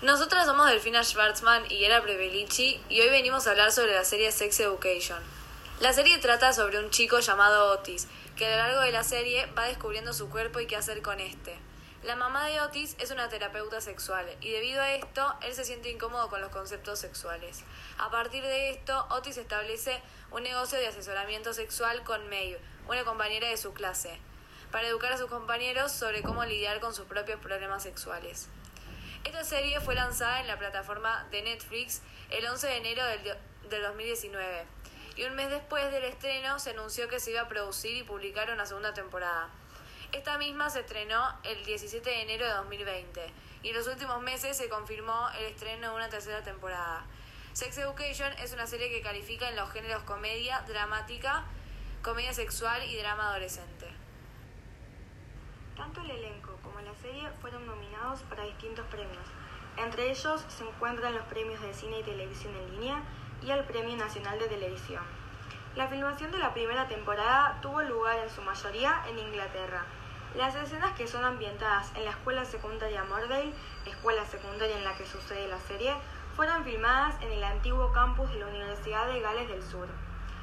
Nosotras somos Delfina Schwartzman y Era Prevelici y hoy venimos a hablar sobre la serie Sex Education. La serie trata sobre un chico llamado Otis, que a lo largo de la serie va descubriendo su cuerpo y qué hacer con este. La mamá de Otis es una terapeuta sexual y debido a esto él se siente incómodo con los conceptos sexuales. A partir de esto, Otis establece un negocio de asesoramiento sexual con Maeve, una compañera de su clase, para educar a sus compañeros sobre cómo lidiar con sus propios problemas sexuales. Esta serie fue lanzada en la plataforma de Netflix el 11 de enero del, del 2019 y un mes después del estreno se anunció que se iba a producir y publicar una segunda temporada. Esta misma se estrenó el 17 de enero de 2020 y en los últimos meses se confirmó el estreno de una tercera temporada. Sex Education es una serie que califica en los géneros comedia, dramática, comedia sexual y drama adolescente. Tanto el elenco como la serie para distintos premios. Entre ellos se encuentran los premios de cine y televisión en línea y el Premio Nacional de Televisión. La filmación de la primera temporada tuvo lugar en su mayoría en Inglaterra. Las escenas que son ambientadas en la escuela secundaria Mordale, escuela secundaria en la que sucede la serie, fueron filmadas en el antiguo campus de la Universidad de Gales del Sur.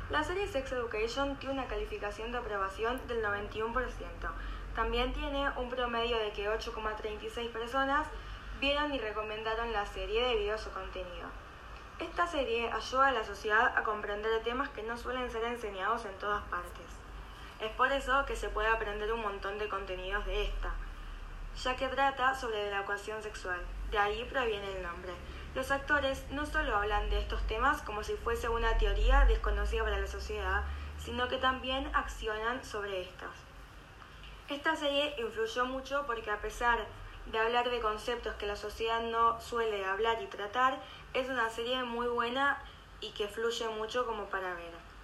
La serie Sex Education tiene una calificación de aprobación del 91%. También tiene un promedio de que 8,36 personas vieron y recomendaron la serie debido a su contenido. Esta serie ayuda a la sociedad a comprender temas que no suelen ser enseñados en todas partes. Es por eso que se puede aprender un montón de contenidos de esta, ya que trata sobre la ecuación sexual. De ahí proviene el nombre. Los actores no solo hablan de estos temas como si fuese una teoría desconocida para la sociedad, sino que también accionan sobre estas. Esta serie influyó mucho porque a pesar de hablar de conceptos que la sociedad no suele hablar y tratar, es una serie muy buena y que fluye mucho como para ver.